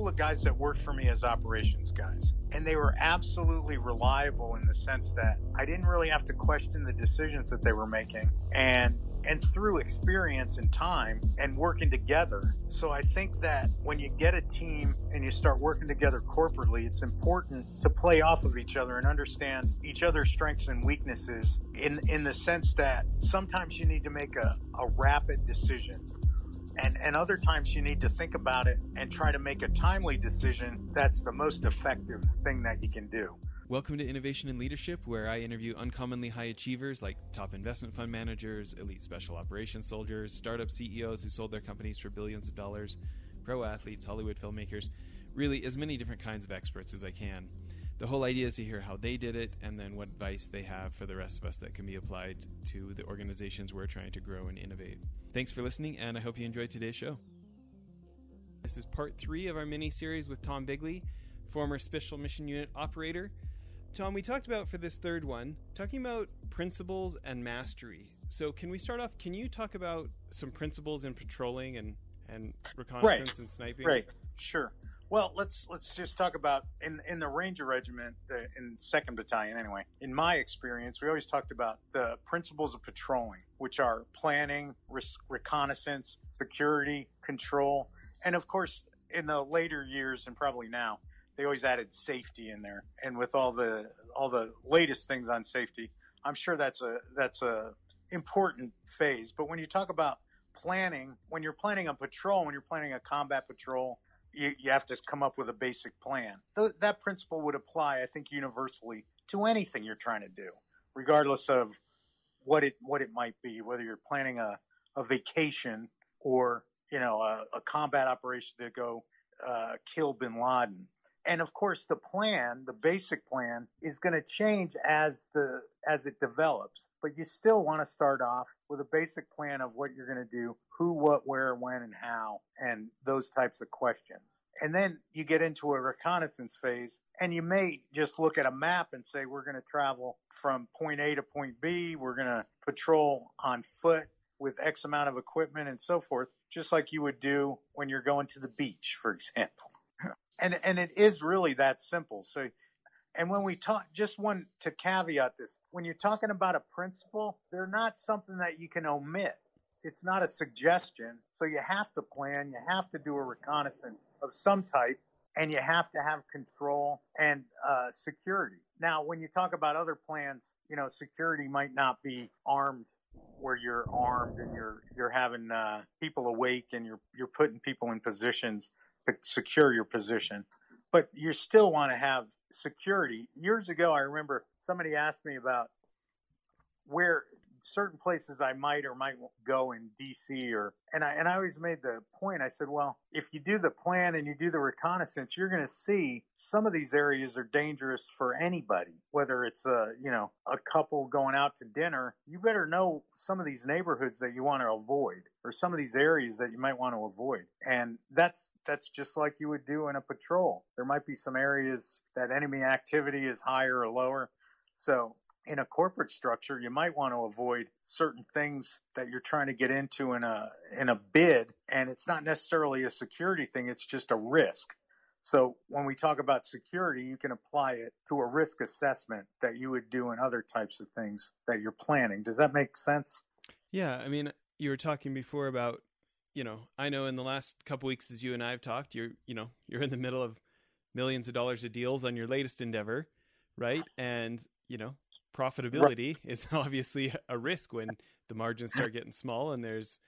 couple of guys that worked for me as operations guys, and they were absolutely reliable in the sense that I didn't really have to question the decisions that they were making. And and through experience and time and working together. So I think that when you get a team and you start working together corporately, it's important to play off of each other and understand each other's strengths and weaknesses in, in the sense that sometimes you need to make a, a rapid decision. And, and other times you need to think about it and try to make a timely decision that's the most effective thing that you can do. Welcome to Innovation and Leadership, where I interview uncommonly high achievers like top investment fund managers, elite special operations soldiers, startup CEOs who sold their companies for billions of dollars, pro athletes, Hollywood filmmakers, really as many different kinds of experts as I can. The whole idea is to hear how they did it and then what advice they have for the rest of us that can be applied to the organizations we're trying to grow and innovate. Thanks for listening, and I hope you enjoyed today's show. This is part three of our mini series with Tom Bigley, former Special Mission Unit operator Tom, we talked about for this third one, talking about principles and mastery. So, can we start off? Can you talk about some principles in patrolling and and reconnaissance right. and sniping? Right. Sure. Well, let's let's just talk about in in the Ranger Regiment, the, in Second Battalion. Anyway, in my experience, we always talked about the principles of patrolling, which are planning, reconnaissance, security, control, and of course, in the later years and probably now, they always added safety in there. And with all the all the latest things on safety, I'm sure that's a that's a important phase. But when you talk about planning, when you're planning a patrol, when you're planning a combat patrol, you, you have to come up with a basic plan. Th- that principle would apply, I think, universally to anything you're trying to do, regardless of what it what it might be. Whether you're planning a, a vacation or you know a, a combat operation to go uh, kill Bin Laden, and of course the plan the basic plan is going to change as the as it develops but you still want to start off with a basic plan of what you're going to do who what where when and how and those types of questions. And then you get into a reconnaissance phase and you may just look at a map and say we're going to travel from point a to point b. We're going to patrol on foot with x amount of equipment and so forth just like you would do when you're going to the beach for example. And and it is really that simple. So, and when we talk, just one to caveat this, when you're talking about a principle, they're not something that you can omit. It's not a suggestion. So you have to plan. You have to do a reconnaissance of some type, and you have to have control and uh, security. Now, when you talk about other plans, you know, security might not be armed where you're armed and you're you're having uh, people awake and you're you're putting people in positions to secure your position, but you still want to have security. Years ago, I remember somebody asked me about where certain places I might or might go in DC or and I and I always made the point I said well if you do the plan and you do the reconnaissance you're going to see some of these areas are dangerous for anybody whether it's a you know a couple going out to dinner. You better know some of these neighborhoods that you want to avoid or some of these areas that you might want to avoid. And that's that's just like you would do in a patrol. There might be some areas that enemy activity is higher or lower. So in a corporate structure, you might want to avoid certain things that you're trying to get into in a in a bid, and it's not necessarily a security thing; it's just a risk. So when we talk about security, you can apply it to a risk assessment that you would do in other types of things that you're planning. Does that make sense? Yeah, I mean, you were talking before about, you know, I know in the last couple weeks as you and I have talked, you're, you know, you're in the middle of millions of dollars of deals on your latest endeavor, right? And, you know, profitability right. is obviously a risk when the margins start getting small and there's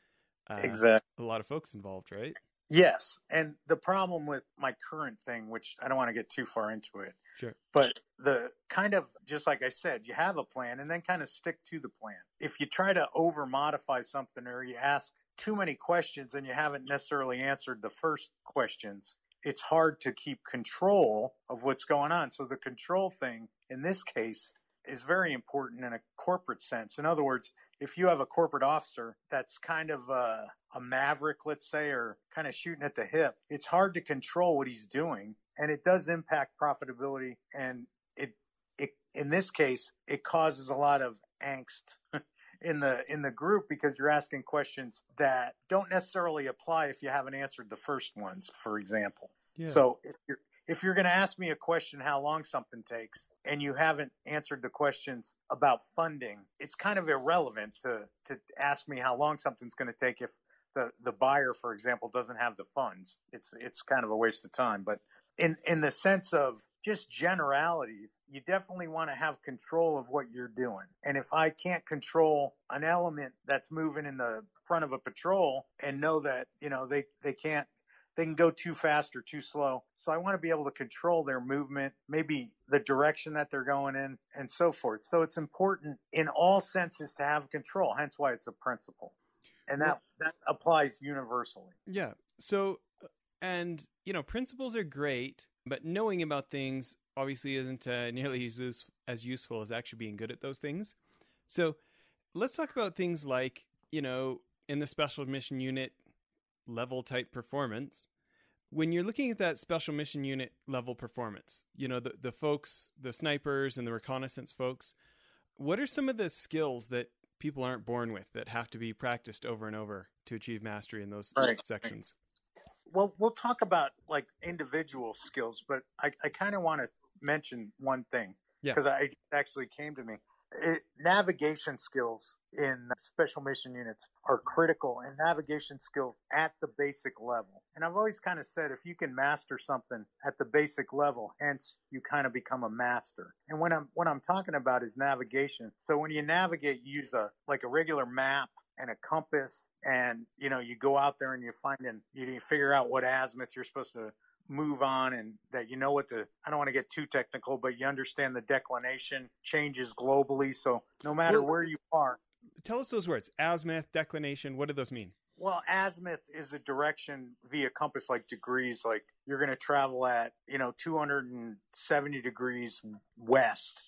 uh, exactly. a lot of folks involved, right? Yes. And the problem with my current thing, which I don't want to get too far into it, sure. but the kind of, just like I said, you have a plan and then kind of stick to the plan. If you try to over modify something or you ask too many questions and you haven't necessarily answered the first questions, it's hard to keep control of what's going on. So the control thing in this case is very important in a corporate sense. In other words, if you have a corporate officer that's kind of a, a, maverick, let's say, or kind of shooting at the hip, it's hard to control what he's doing, and it does impact profitability. And it, it in this case, it causes a lot of angst in the in the group because you're asking questions that don't necessarily apply if you haven't answered the first ones, for example. Yeah. So if you're if you're going to ask me a question how long something takes and you haven't answered the questions about funding, it's kind of irrelevant to to ask me how long something's going to take if the the buyer, for example, doesn't have the funds. It's it's kind of a waste of time. But in in the sense of just generalities, you definitely want to have control of what you're doing. And if I can't control an element that's moving in the front of a patrol and know that, you know, they, they can't they can go too fast or too slow. So I want to be able to control their movement, maybe the direction that they're going in, and so forth. So it's important in all senses to have control, hence why it's a principle. And that, that applies universally. Yeah. So, and, you know, principles are great but knowing about things obviously isn't uh, nearly as, as useful as actually being good at those things. So let's talk about things like, you know, in the special mission unit level type performance. When you're looking at that special mission unit level performance, you know, the, the folks, the snipers and the reconnaissance folks, what are some of the skills that people aren't born with that have to be practiced over and over to achieve mastery in those right. sections? well, we'll talk about like individual skills, but I, I kind of want to mention one thing because yeah. I actually came to me. It, navigation skills in special mission units are critical and navigation skills at the basic level. And I've always kind of said if you can master something at the basic level, hence you kind of become a master. And when I'm what I'm talking about is navigation. So when you navigate, you use a like a regular map and a compass and you know you go out there and you find and you figure out what azimuth you're supposed to move on and that you know what the I don't want to get too technical but you understand the declination changes globally. So no matter well, where you are tell us those words azimuth declination what do those mean? Well azimuth is a direction via compass like degrees like you're going to travel at you know 270 degrees west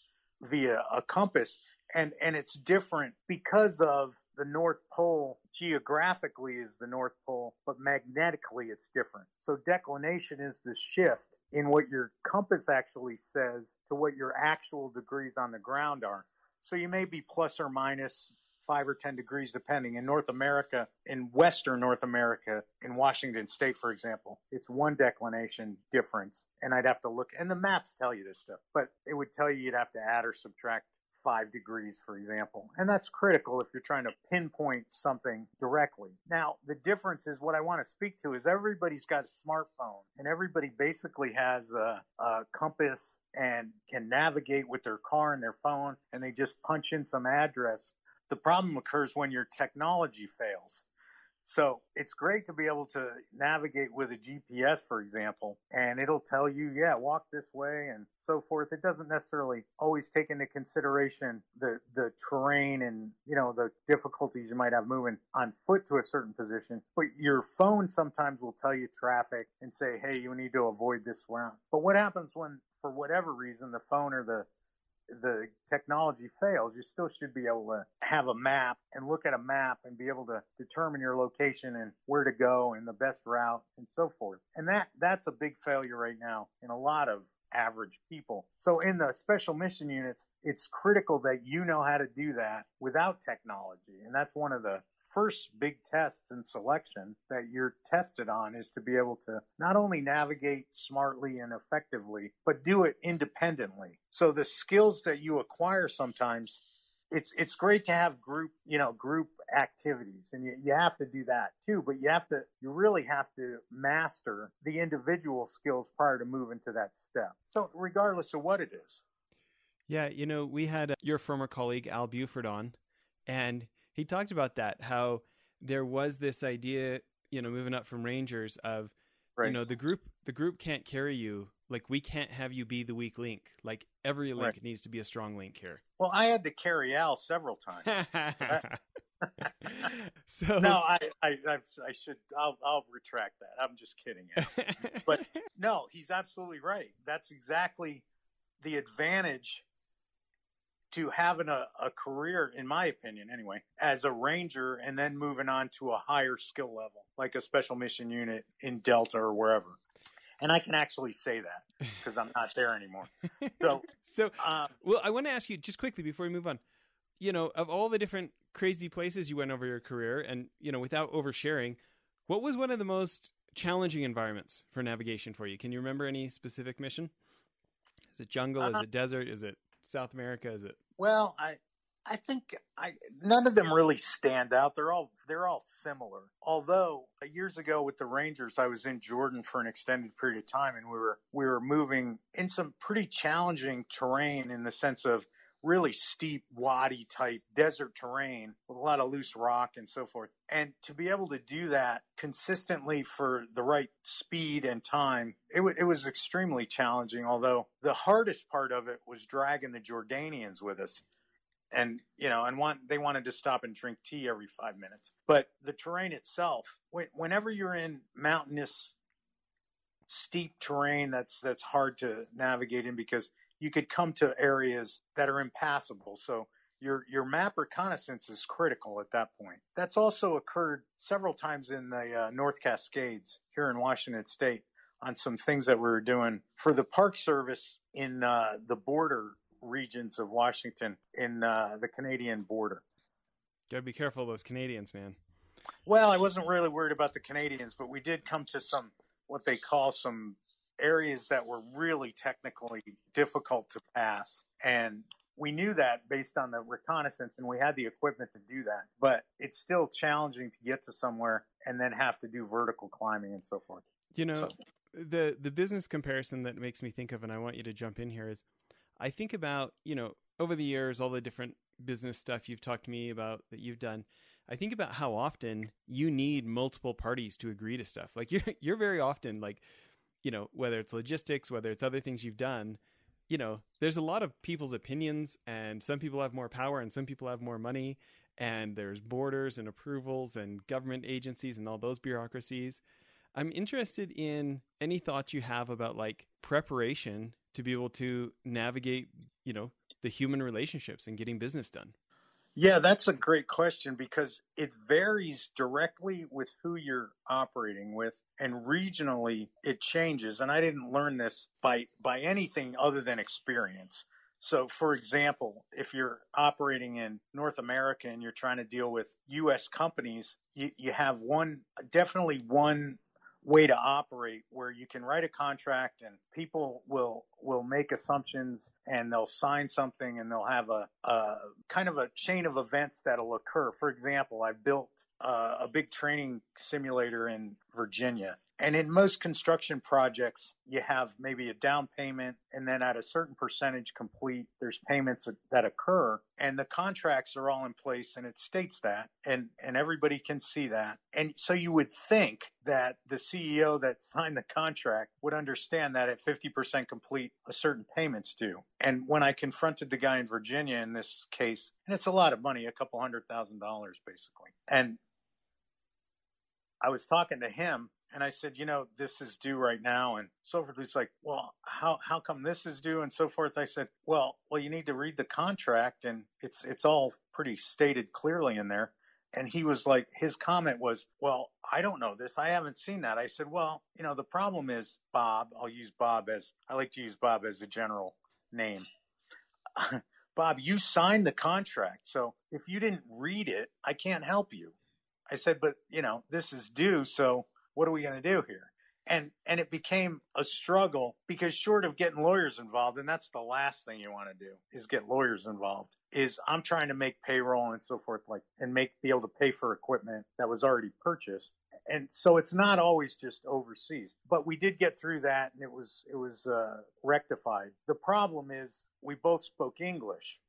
via a compass. And and it's different because of the North Pole geographically is the North Pole, but magnetically it's different. So declination is the shift in what your compass actually says to what your actual degrees on the ground are. So you may be plus or minus five or 10 degrees depending. In North America, in Western North America, in Washington State, for example, it's one declination difference. And I'd have to look, and the maps tell you this stuff, but it would tell you you'd have to add or subtract five degrees, for example. And that's critical if you're trying to pinpoint something directly. Now, the difference is what I want to speak to is everybody's got a smartphone and everybody basically has a, a compass and can navigate with their car and their phone and they just punch in some address. The problem occurs when your technology fails. So it's great to be able to navigate with a GPS, for example, and it'll tell you, yeah, walk this way and so forth. It doesn't necessarily always take into consideration the, the terrain and, you know, the difficulties you might have moving on foot to a certain position. But your phone sometimes will tell you traffic and say, hey, you need to avoid this route. But what happens when, for whatever reason, the phone or the the technology fails, you still should be able to have a map and look at a map and be able to determine your location and where to go and the best route and so forth. And that, that's a big failure right now in a lot of average people. So in the special mission units, it's critical that you know how to do that without technology. And that's one of the first big test and selection that you're tested on is to be able to not only navigate smartly and effectively, but do it independently. So the skills that you acquire sometimes it's it's great to have group you know group activities and you, you have to do that too but you have to you really have to master the individual skills prior to moving to that step so regardless of what it is yeah you know we had uh, your former colleague al buford on and he talked about that how there was this idea you know moving up from rangers of right. you know the group the group can't carry you like we can't have you be the weak link like every link right. needs to be a strong link here. Well i had to carry al several times. So no I, I i should i'll i'll retract that. I'm just kidding but no he's absolutely right. That's exactly the advantage to having a, a career, in my opinion, anyway, as a ranger and then moving on to a higher skill level, like a special mission unit in Delta or wherever. And I can actually say that because I'm not there anymore. So, so um, well, I want to ask you just quickly before we move on. you know, of all the different crazy places you went over your career, and you know, without oversharing, what was one of the most challenging environments for navigation for you? Can you remember any specific mission? Is it jungle? Uh, is it desert? Is it South America? Is it? Well, I I think I, none of them really stand out. They're all they're all similar. Although uh, years ago with the Rangers, I was in Jordan for an extended period of time, and we were we were moving in some pretty challenging terrain in the sense of really steep, wadi type desert terrain with a lot of loose rock and so forth. And to be able to do that consistently for the right speed and time, it, w- it was extremely challenging. Although the hardest part of it was dragging the Jordanians with us and you know and want they wanted to stop and drink tea every five minutes but the terrain itself whenever you're in mountainous steep terrain that's that's hard to navigate in because you could come to areas that are impassable so your your map reconnaissance is critical at that point that's also occurred several times in the uh, north cascades here in washington state on some things that we were doing for the park service in uh, the border regions of Washington in uh, the Canadian border. Got to be careful of those Canadians, man. Well, I wasn't really worried about the Canadians, but we did come to some what they call some areas that were really technically difficult to pass. And we knew that based on the reconnaissance and we had the equipment to do that. But it's still challenging to get to somewhere and then have to do vertical climbing and so forth. You know, so. the the business comparison that makes me think of and I want you to jump in here is I think about, you know, over the years, all the different business stuff you've talked to me about that you've done. I think about how often you need multiple parties to agree to stuff. Like you're you're very often like, you know, whether it's logistics, whether it's other things you've done, you know, there's a lot of people's opinions and some people have more power and some people have more money and there's borders and approvals and government agencies and all those bureaucracies. I'm interested in any thoughts you have about like preparation to be able to navigate, you know, the human relationships and getting business done? Yeah, that's a great question because it varies directly with who you're operating with and regionally it changes and I didn't learn this by by anything other than experience. So for example, if you're operating in North America and you're trying to deal with US companies, you, you have one definitely one way to operate where you can write a contract and people will will make assumptions and they'll sign something and they'll have a, a kind of a chain of events that'll occur. For example, I built uh, a big training simulator in Virginia and in most construction projects, you have maybe a down payment and then at a certain percentage complete, there's payments that occur and the contracts are all in place and it states that and, and everybody can see that. And so you would think that the CEO that signed the contract would understand that at 50% complete, a certain payment's due. And when I confronted the guy in Virginia in this case, and it's a lot of money, a couple hundred thousand dollars basically. And I was talking to him and I said, you know, this is due right now. And so forth. Like, well, how, how come this is due and so forth? I said, well, well, you need to read the contract and it's, it's all pretty stated clearly in there. And he was like, his comment was, well, I don't know this. I haven't seen that. I said, well, you know, the problem is Bob. I'll use Bob as, I like to use Bob as a general name. Bob, you signed the contract. So if you didn't read it, I can't help you. I said, but you know, this is due. So what are we going to do here? And, and it became a struggle because short of getting lawyers involved, and that's the last thing you want to do is get lawyers involved is I'm trying to make payroll and so forth, like, and make, be able to pay for equipment that was already purchased. And so it's not always just overseas, but we did get through that and it was, it was, uh, rectified. The problem is we both spoke English.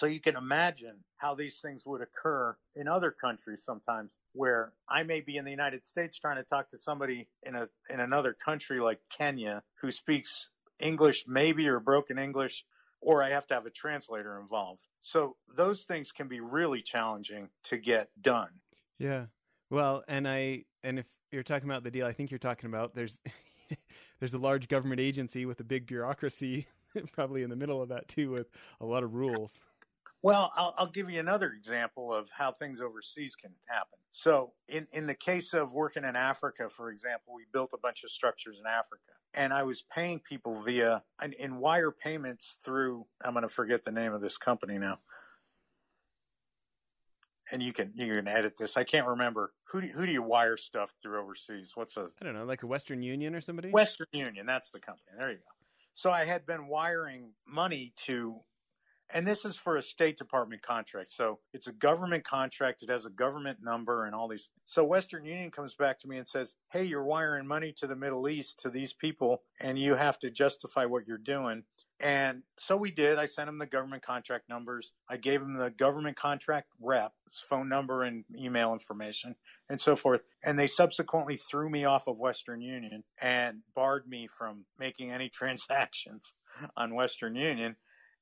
So you can imagine how these things would occur in other countries sometimes where I may be in the United States trying to talk to somebody in a in another country like Kenya who speaks English maybe or broken English or I have to have a translator involved. So those things can be really challenging to get done. Yeah. Well, and I and if you're talking about the deal I think you're talking about there's there's a large government agency with a big bureaucracy probably in the middle of that too with a lot of rules. Well, I'll, I'll, give you another example of how things overseas can happen. So, in, in the case of working in Africa, for example, we built a bunch of structures in Africa, and I was paying people via in, in wire payments through. I'm going to forget the name of this company now, and you can you can edit this. I can't remember who do, who do you wire stuff through overseas? What's a I don't know, like a Western Union or somebody. Western Union, that's the company. There you go. So I had been wiring money to and this is for a State Department contract. So it's a government contract. It has a government number and all these. Things. So Western Union comes back to me and says, Hey, you're wiring money to the Middle East to these people and you have to justify what you're doing. And so we did. I sent him the government contract numbers. I gave him the government contract rep's phone number and email information and so forth. And they subsequently threw me off of Western Union and barred me from making any transactions on Western Union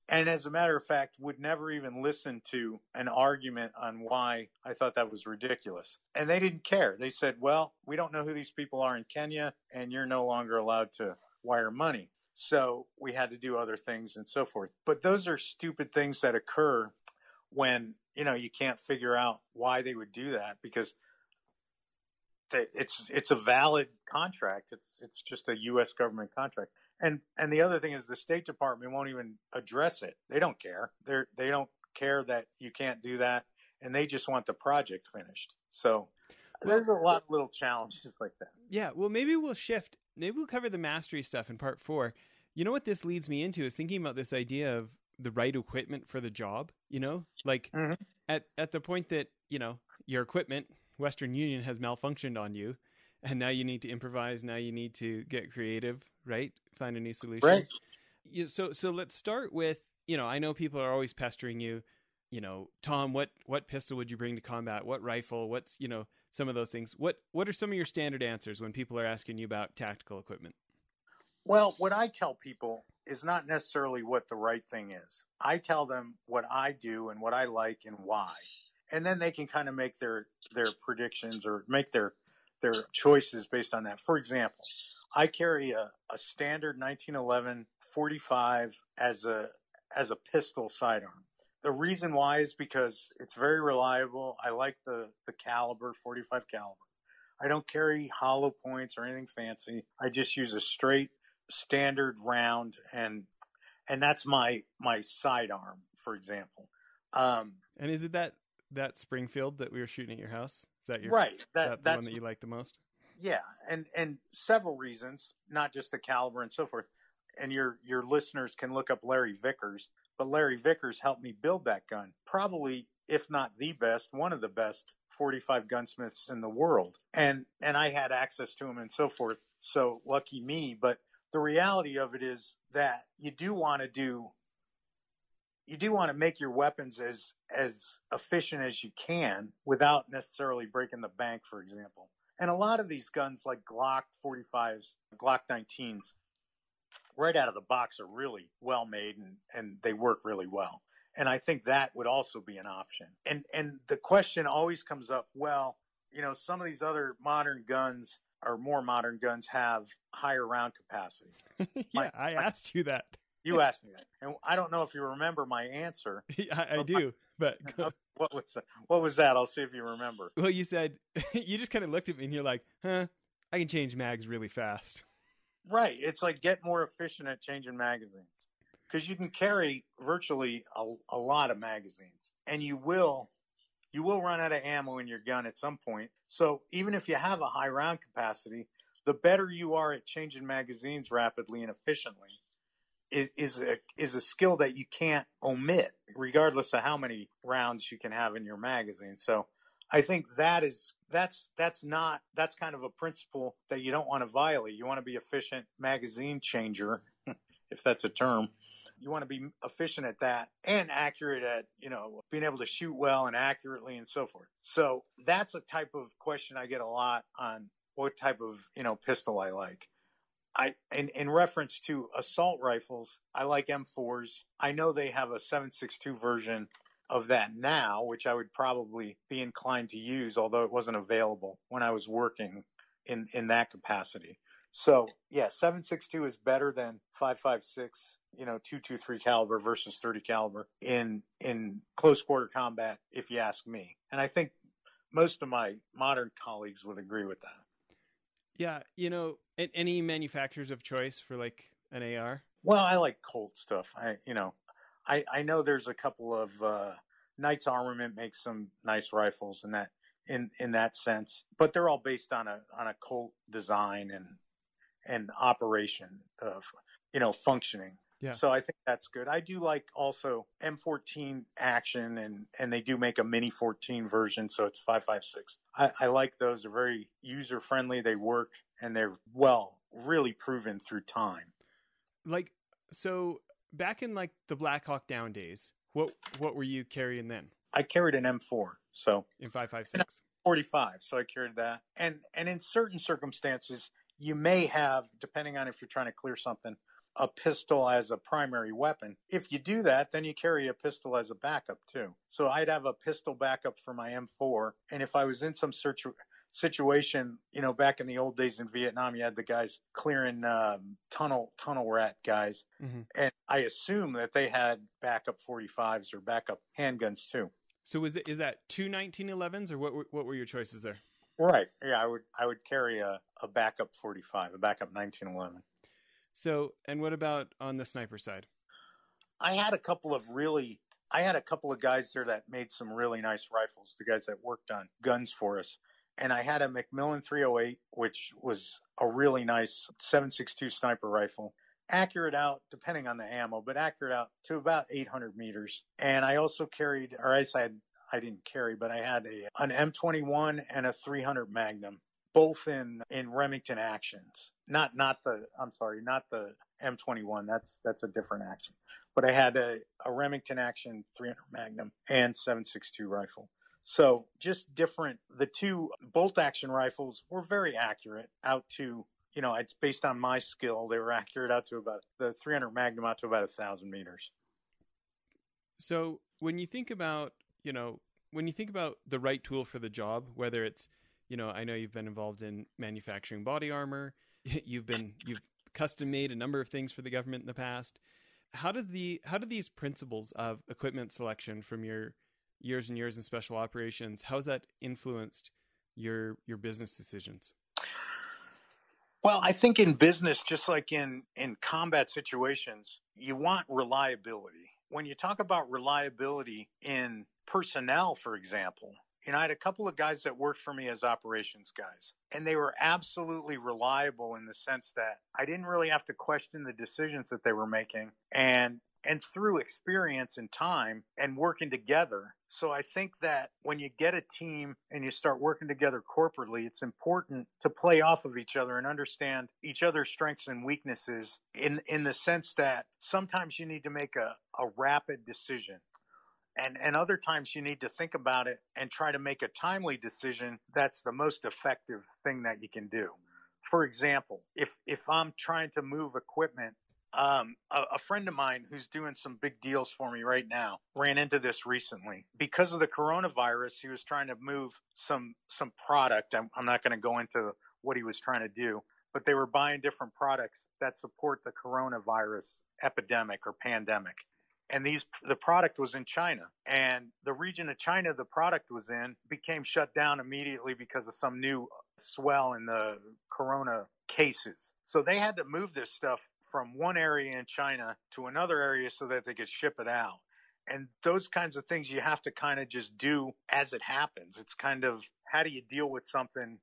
and as a matter of fact would never even listen to an argument on why i thought that was ridiculous. And they didn't care. They said well we don't know who these people are in kenya and you're no longer allowed to wire money. So we had to do other things and so forth. But those are stupid things that occur when you know you can't figure out why they would do that because it's it's a valid contract it's it's just a US government contract and and the other thing is the State Department won't even address it. They don't care. They're they don't care that you can't do that, and they just want the project finished. So there's a lot of little challenges like that. Yeah. Well, maybe we'll shift. Maybe we'll cover the mastery stuff in part four. You know what this leads me into is thinking about this idea of the right equipment for the job. You know, like mm-hmm. at at the point that you know your equipment, Western Union has malfunctioned on you, and now you need to improvise. Now you need to get creative, right? find a new solution. Right. So so let's start with you know I know people are always pestering you. You know, Tom, what what pistol would you bring to combat? What rifle? What's you know some of those things. What what are some of your standard answers when people are asking you about tactical equipment? Well, what I tell people is not necessarily what the right thing is. I tell them what I do and what I like and why. And then they can kind of make their their predictions or make their their choices based on that. For example, I carry a, a standard 1911 45 as a as a pistol sidearm. The reason why is because it's very reliable. I like the the caliber 45 caliber. I don't carry hollow points or anything fancy. I just use a straight standard round and and that's my my sidearm, for example. Um, and is it that that Springfield that we were shooting at your house? Is that your right? That, that that's the one that you like the most. Yeah, and and several reasons, not just the caliber and so forth. And your your listeners can look up Larry Vickers, but Larry Vickers helped me build that gun. Probably, if not the best, one of the best 45 gunsmiths in the world. And and I had access to him and so forth. So lucky me. But the reality of it is that you do want to do you do want to make your weapons as as efficient as you can without necessarily breaking the bank, for example. And a lot of these guns, like Glock 45s, Glock 19s, right out of the box are really well made and, and they work really well. And I think that would also be an option. And and the question always comes up, well, you know, some of these other modern guns or more modern guns have higher round capacity. yeah, my, I asked you that. You asked me that, and I don't know if you remember my answer. I, I do, but what was that? what was that? I'll see if you remember. Well, you said you just kind of looked at me and you're like, "Huh, I can change mags really fast." Right. It's like get more efficient at changing magazines because you can carry virtually a, a lot of magazines, and you will you will run out of ammo in your gun at some point. So even if you have a high round capacity, the better you are at changing magazines rapidly and efficiently, is is a is a skill that you can't omit, regardless of how many rounds you can have in your magazine. So I think that is that's that's not that's kind of a principle that you don't want to violate. You want to be efficient magazine changer, if that's a term. You want to be efficient at that and accurate at, you know, being able to shoot well and accurately and so forth. So that's a type of question I get a lot on what type of, you know, pistol I like. I in, in reference to assault rifles, I like M4s. I know they have a 762 version of that now, which I would probably be inclined to use, although it wasn't available when I was working in, in that capacity. So yeah, seven six two is better than five five six, you know, two two three caliber versus thirty caliber in in close quarter combat, if you ask me. And I think most of my modern colleagues would agree with that. Yeah, you know, any manufacturers of choice for like an AR? Well, I like Colt stuff. I you know, I I know there's a couple of uh Knights Armament makes some nice rifles and that in in that sense, but they're all based on a on a Colt design and and operation of you know functioning. Yeah. So I think that's good. I do like also M14 action and and they do make a mini 14 version, so it's 556. I, I like those. They're very user friendly. They work and they're well really proven through time. Like so back in like the Black Hawk Down days, what what were you carrying then? I carried an M4, so in 556. 45, so I carried that. And and in certain circumstances, you may have, depending on if you're trying to clear something, a pistol as a primary weapon. If you do that, then you carry a pistol as a backup too. So I'd have a pistol backup for my M4. And if I was in some search situation, you know, back in the old days in Vietnam, you had the guys clearing um, tunnel tunnel rat guys, mm-hmm. and I assume that they had backup 45s or backup handguns too. So is it is that two 1911s or what? Were, what were your choices there? Right. Yeah, I would I would carry a, a backup 45, a backup 1911. So, and what about on the sniper side? I had a couple of really I had a couple of guys there that made some really nice rifles, the guys that worked on guns for us. And I had a McMillan 308, which was a really nice 7.62 sniper rifle. Accurate out, depending on the ammo, but accurate out to about 800 meters. And I also carried, or I said I didn't carry, but I had a, an M21 and a 300 Magnum, both in in Remington actions. Not not the I'm sorry, not the M21. That's that's a different action. But I had a, a Remington action 300 Magnum and 7.62 rifle. So just different. The two bolt action rifles were very accurate out to you know it's based on my skill. They were accurate out to about the 300 Magnum out to about a thousand meters. So when you think about you know, when you think about the right tool for the job, whether it's, you know, I know you've been involved in manufacturing body armor, you've been you've custom made a number of things for the government in the past. How does the how do these principles of equipment selection from your years and years in special operations, how's that influenced your your business decisions? Well, I think in business, just like in in combat situations, you want reliability. When you talk about reliability in personnel, for example, know, I had a couple of guys that worked for me as operations guys, and they were absolutely reliable in the sense that I didn't really have to question the decisions that they were making. And and through experience and time and working together. So I think that when you get a team and you start working together corporately, it's important to play off of each other and understand each other's strengths and weaknesses in, in the sense that sometimes you need to make a, a rapid decision and and other times you need to think about it and try to make a timely decision that's the most effective thing that you can do. For example if if i'm trying to move equipment um, a, a, friend of mine who's doing some big deals for me right now ran into this recently. Because of the coronavirus he was trying to move some some product. I'm, I'm not going to go into what he was trying to do but they were buying different products that support the coronavirus epidemic or pandemic and these the product was in China and the region of China the product was in became shut down immediately because of some new swell in the corona cases. So they had to move this stuff from one area in China to another area so that they could ship it out. And those kinds of things you have to kind of just do as it happens. It's kind of how do you deal with something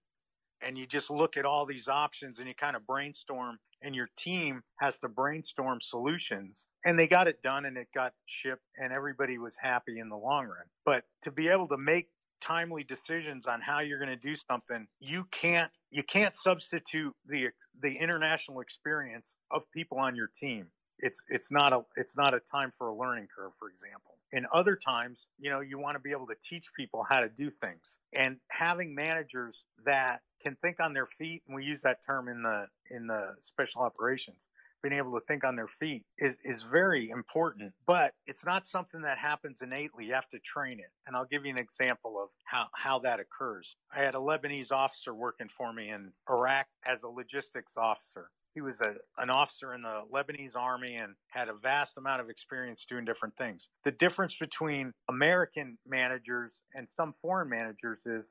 and you just look at all these options and you kind of brainstorm and your team has to brainstorm solutions and they got it done and it got shipped and everybody was happy in the long run. But to be able to make timely decisions on how you're going to do something you can't you can't substitute the the international experience of people on your team. It's it's not a it's not a time for a learning curve for example. In other times you know you want to be able to teach people how to do things and having managers that can think on their feet and we use that term in the in the special operations being able to think on their feet is, is very important, but it's not something that happens innately. You have to train it. And I'll give you an example of how, how that occurs. I had a Lebanese officer working for me in Iraq as a logistics officer. He was a, an officer in the Lebanese army and had a vast amount of experience doing different things. The difference between American managers and some foreign managers is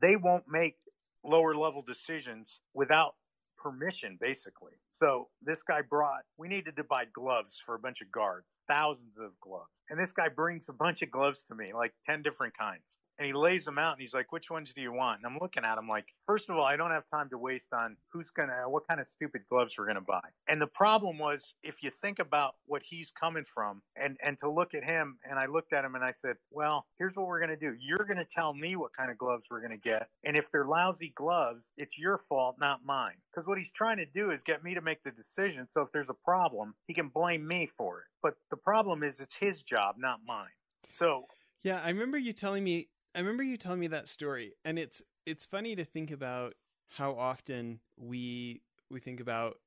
they won't make lower level decisions without permission, basically. So this guy brought, we needed to buy gloves for a bunch of guards, thousands of gloves. And this guy brings a bunch of gloves to me, like 10 different kinds and he lays them out and he's like, which ones do you want? And I'm looking at him like, first of all, I don't have time to waste on who's going to, what kind of stupid gloves we're going to buy. And the problem was, if you think about what he's coming from and, and to look at him, and I looked at him and I said, well, here's what we're going to do. You're going to tell me what kind of gloves we're going to get. And if they're lousy gloves, it's your fault, not mine. Because what he's trying to do is get me to make the decision. So if there's a problem, he can blame me for it. But the problem is, it's his job, not mine. So yeah, I remember you telling me I remember you telling me that story, and it's it's funny to think about how often we we think about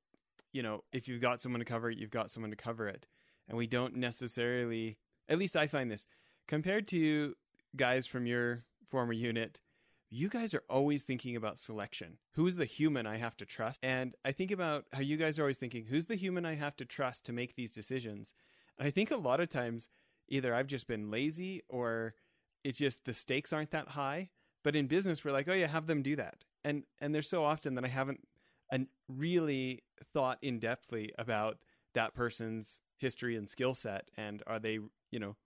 you know if you've got someone to cover it, you've got someone to cover it, and we don't necessarily. At least I find this compared to guys from your former unit. You guys are always thinking about selection. Who's the human I have to trust? And I think about how you guys are always thinking, who's the human I have to trust to make these decisions? And I think a lot of times, either I've just been lazy or it's just the stakes aren't that high. But in business, we're like, oh yeah, have them do that. And and there's so often that I haven't an, really thought in depthly about that person's history and skill set, and are they, you know,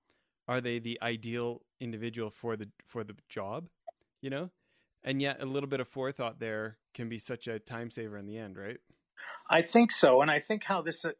are they the ideal individual for the for the job, you know? And yet, a little bit of forethought there can be such a time saver in the end, right? I think so. And I think how this uh,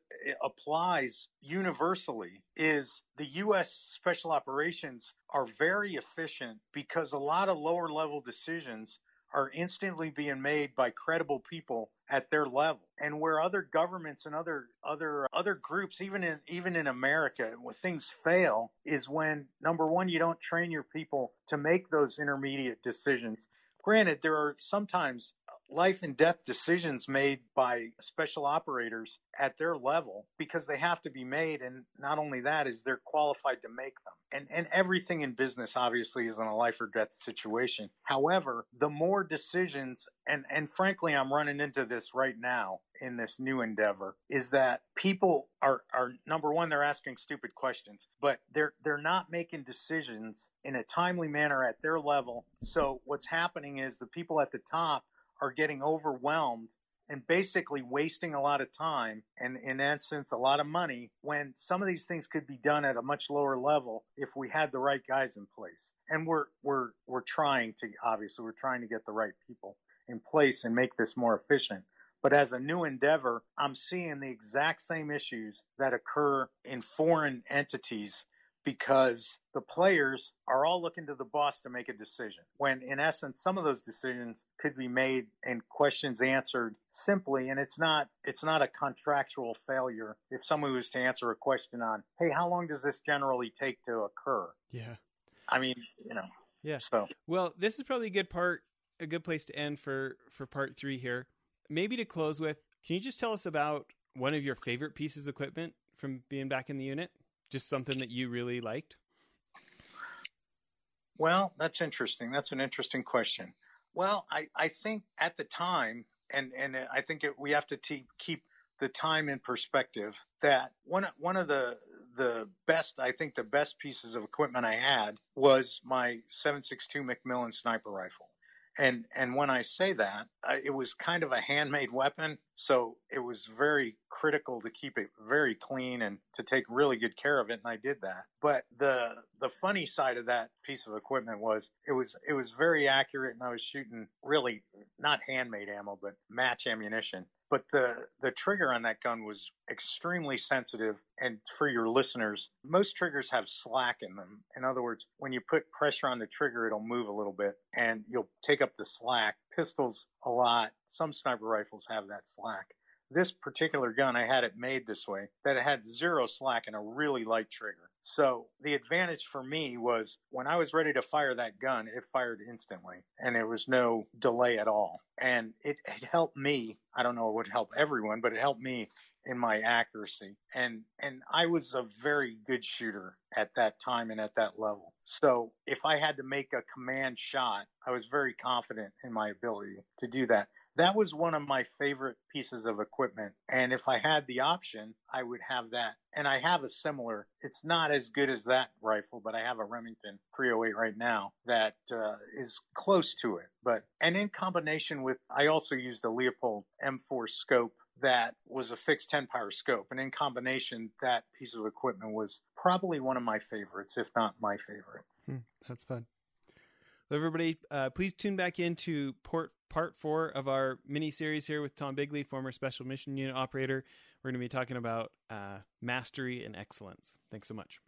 applies universally is the U.S. special operations are very efficient because a lot of lower level decisions are instantly being made by credible people at their level and where other governments and other other other groups even in even in America when things fail is when number 1 you don't train your people to make those intermediate decisions granted there are sometimes life and death decisions made by special operators at their level because they have to be made and not only that is they're qualified to make them. And and everything in business obviously is in a life or death situation. However the more decisions and and frankly I'm running into this right now in this new endeavor is that people are are number one they're asking stupid questions but they're they're not making decisions in a timely manner at their level. So what's happening is the people at the top are getting overwhelmed and basically wasting a lot of time and in essence a lot of money when some of these things could be done at a much lower level if we had the right guys in place. And we're we're we're trying to obviously we're trying to get the right people in place and make this more efficient. But as a new endeavor i'm seeing the exact same issues that occur in foreign entities because the players are all looking to the boss to make a decision. When in essence, some of those decisions could be made and questions answered simply, and it's not it's not a contractual failure. If someone was to answer a question on, hey, how long does this generally take to occur? Yeah. I mean, you know. Yeah. So well, this is probably a good part, a good place to end for for part three here. Maybe to close with, can you just tell us about one of your favorite pieces of equipment from being back in the unit? Just something that you really liked? Well, that's interesting. That's an interesting question. Well, I, I think at the time, and, and I think it, we have to te- keep the time in perspective that one, one of the, the best, I think the best pieces of equipment I had was my 762 McMillan sniper rifle. And and when I say that, uh, it was kind of a handmade weapon, so it was very critical to keep it very clean and to take really good care of it, and I did that. But the the funny side of that piece of equipment was it was it was very accurate, and I was shooting really not handmade ammo, but match ammunition but the the trigger on that gun was extremely sensitive and for your listeners most triggers have slack in them. In other words when you put pressure on the trigger it'll move a little bit and you'll take up the slack. Pistols a lot. Some sniper rifles have that slack. This particular gun, I had it made this way that it had zero slack and a really light trigger. So the advantage for me was when I was ready to fire that gun, it fired instantly and there was no delay at all. And it, it helped me. I don't know it would help everyone, but it helped me in my accuracy. And and I was a very good shooter at that time and at that level. So if I had to make a command shot, I was very confident in my ability to do that that was one of my favorite pieces of equipment. And if I had the option, I would have that. And I have a similar, it's not as good as that rifle, but I have a Remington 308 right now that uh, is close to it. But, and in combination with, I also used the Leupold M4 scope that was a fixed 10 power scope. And in combination, that piece of equipment was probably one of my favorites, if not my favorite. Hmm, that's fun. Everybody, uh, please tune back into port part four of our mini series here with Tom Bigley, former Special Mission Unit operator. We're going to be talking about uh, mastery and excellence. Thanks so much.